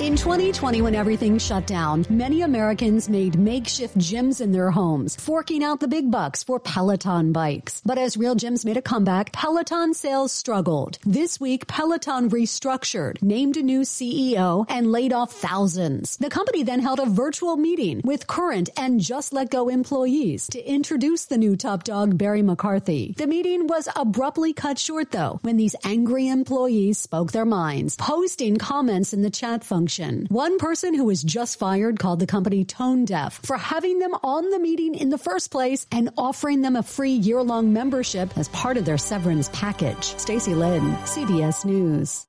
In 2020, when everything shut down, many Americans made makeshift gyms in their homes, forking out the big bucks for Peloton bikes. But as real gyms made a comeback, Peloton sales struggled. This week, Peloton restructured, named a new CEO, and laid off thousands. The company then held a virtual meeting with current and just let go employees to introduce the new top dog, Barry McCarthy. The meeting was abruptly cut short, though, when these angry employees spoke their minds, posting comments in the chat function. One person who was just fired called the company tone deaf for having them on the meeting in the first place and offering them a free year long membership as part of their severance package. Stacey Lynn, CBS News.